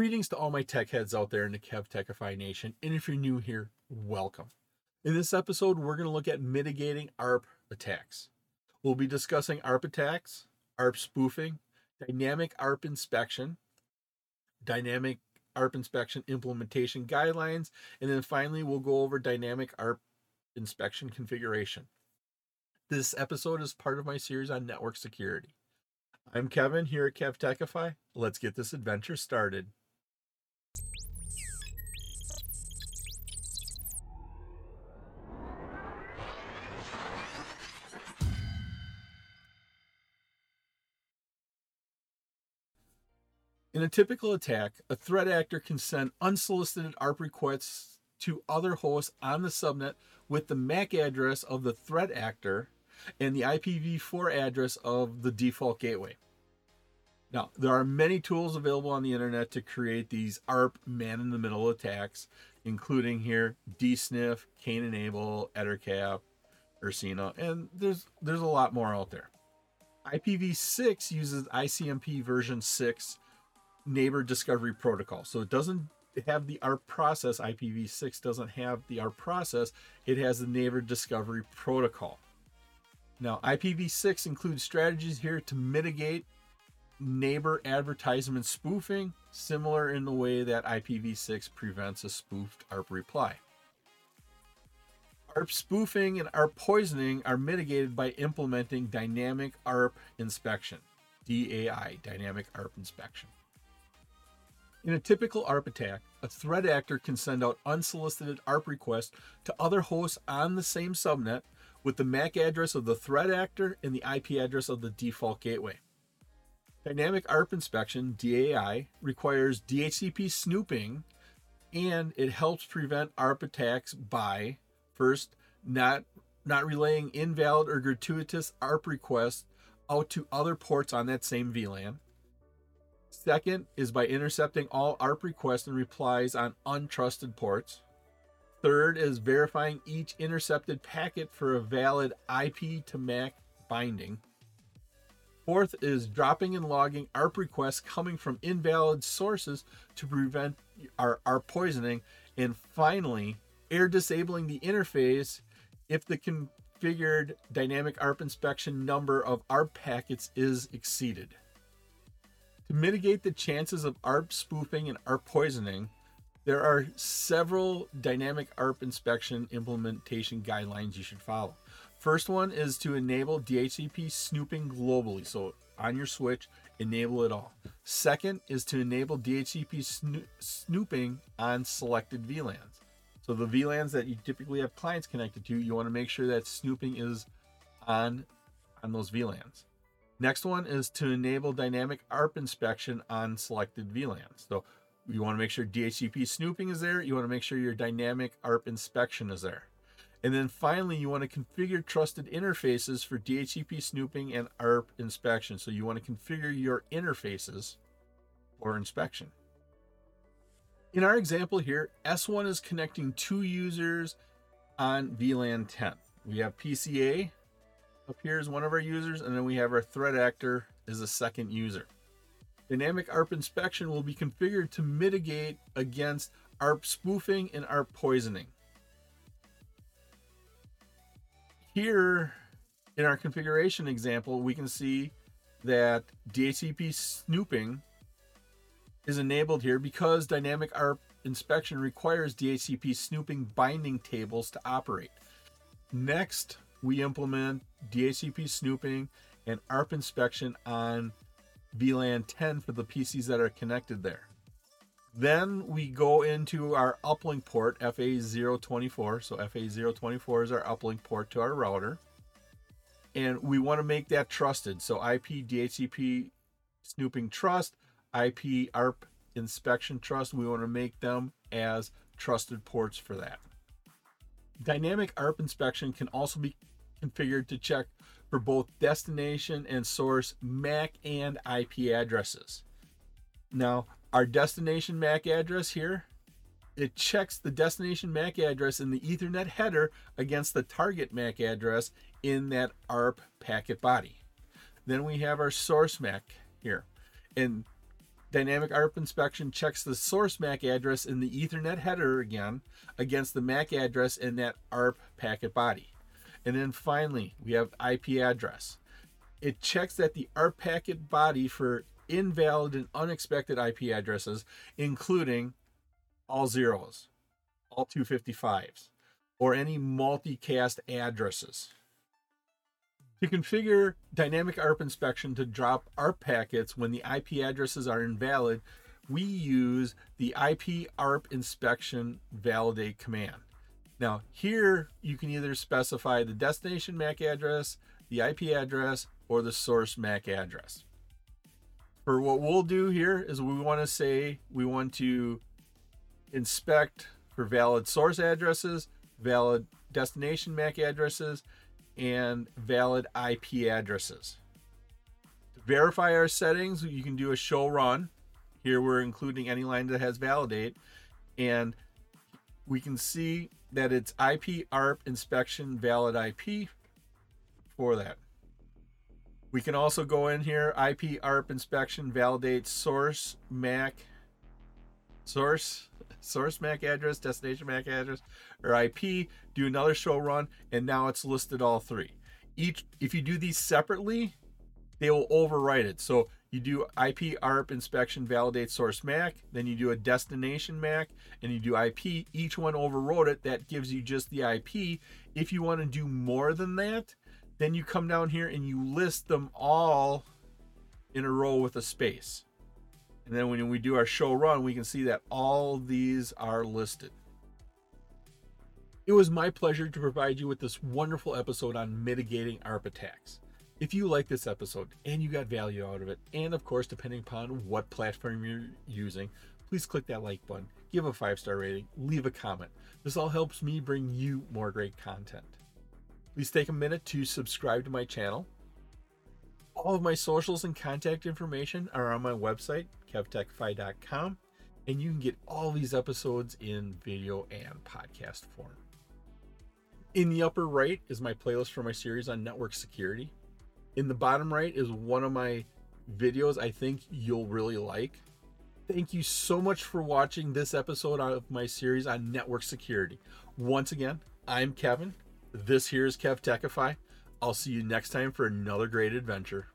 Greetings to all my tech heads out there in the KevTechify Nation. And if you're new here, welcome. In this episode, we're going to look at mitigating ARP attacks. We'll be discussing ARP attacks, ARP spoofing, dynamic ARP inspection, dynamic ARP inspection implementation guidelines, and then finally, we'll go over dynamic ARP inspection configuration. This episode is part of my series on network security. I'm Kevin here at KevTechify. Let's get this adventure started. In a typical attack, a threat actor can send unsolicited ARP requests to other hosts on the subnet with the MAC address of the threat actor and the IPv4 address of the default gateway. Now, there are many tools available on the internet to create these ARP man in the middle attacks, including here dsniff, Kane Enable, Ettercap, Yersinia, and there's there's a lot more out there. IPv6 uses ICMP version 6 neighbor discovery protocol. So it doesn't have the ARP process. IPv6 doesn't have the ARP process. It has the neighbor discovery protocol. Now, IPv6 includes strategies here to mitigate neighbor advertisement spoofing, similar in the way that IPv6 prevents a spoofed ARP reply. ARP spoofing and ARP poisoning are mitigated by implementing dynamic ARP inspection, DAI, dynamic ARP inspection. In a typical ARP attack, a threat actor can send out unsolicited ARP requests to other hosts on the same subnet with the MAC address of the threat actor and the IP address of the default gateway. Dynamic ARP inspection, DAI, requires DHCP snooping and it helps prevent ARP attacks by first not not relaying invalid or gratuitous ARP requests out to other ports on that same VLAN. Second is by intercepting all ARP requests and replies on untrusted ports. Third is verifying each intercepted packet for a valid IP to MAC binding. Fourth is dropping and logging ARP requests coming from invalid sources to prevent our ARP poisoning. And finally, err-disabling the interface if the configured dynamic ARP inspection number of ARP packets is exceeded. To mitigate the chances of ARP spoofing and ARP poisoning, there are several dynamic ARP inspection implementation guidelines you should follow. First one is to enable DHCP snooping globally. So on your switch, enable it all. Second is to enable DHCP sno- snooping on selected VLANs. So the VLANs that you typically have clients connected to, you want to make sure that snooping is on on those VLANs. Next one is to enable dynamic ARP inspection on selected VLANs. So you want to make sure DHCP snooping is there. You want to make sure your dynamic ARP inspection is there. And then finally, you want to configure trusted interfaces for DHCP snooping and ARP inspection. So you want to configure your interfaces for inspection. In our example here, S1 is connecting two users on VLAN 10. We have PCA up here is one of our users, and then we have our threat actor as a second user. Dynamic ARP inspection will be configured to mitigate against ARP spoofing and ARP poisoning. Here in our configuration example, we can see that DHCP snooping is enabled here because dynamic ARP inspection requires DHCP snooping binding tables to operate. Next, we implement DHCP snooping and ARP inspection on VLAN 10 for the PCs that are connected there. Then we go into our uplink port, FA024. So FA024 is our uplink port to our router. And we want to make that trusted. So IP DHCP snooping trust, IP ARP inspection trust, we want to make them as trusted ports for that. Dynamic ARP inspection can also be configured to check for both destination and source MAC and IP addresses. Now, our destination MAC address here, it checks the destination MAC address in the Ethernet header against the target MAC address in that ARP packet body. Then we have our source MAC here. And Dynamic ARP inspection checks the source MAC address in the Ethernet header again against the MAC address in that ARP packet body. And then finally, we have IP address. It checks that the ARP packet body for invalid and unexpected IP addresses, including all zeros, all 255s, or any multicast addresses. To configure dynamic ARP inspection to drop ARP packets when the IP addresses are invalid, we use the IP ARP inspection validate command. Now, here you can either specify the destination MAC address, the IP address, or the source MAC address. For what we'll do here is we want to say we want to inspect for valid source addresses, valid destination MAC addresses, and valid IP addresses. To verify our settings, you can do a show run. Here we're including any line that has validate, and we can see that it's IP ARP inspection valid IP for that. We can also go in here, IP ARP inspection validate source MAC, source source MAC address, destination MAC address, or IP, do another show run, and now it's listed all three. Each, if you do these separately, they will overwrite it. So you do IP ARP inspection validate source MAC, then you do a destination MAC, and you do IP. Each one overwrote it. That gives you just the IP. If you want to do more than that, then you come down here and you list them all in a row with a space. And then when we do our show run, we can see that all these are listed. It was my pleasure to provide you with this wonderful episode on mitigating ARP attacks. If you like this episode and you got value out of it, and of course, depending upon what platform you're using, please click that like button, give a five star rating, leave a comment. This all helps me bring you more great content. Please take a minute to subscribe to my channel. All of my socials and contact information are on my website, kevtechify.com, and you can get all these episodes in video and podcast form. In the upper right is my playlist for my series on network security. In the bottom right is one of my videos I think you'll really like. Thank you so much for watching this episode of my series on network security. Once again, I'm Kevin. This here is KevTechify. I'll see you next time for another great adventure.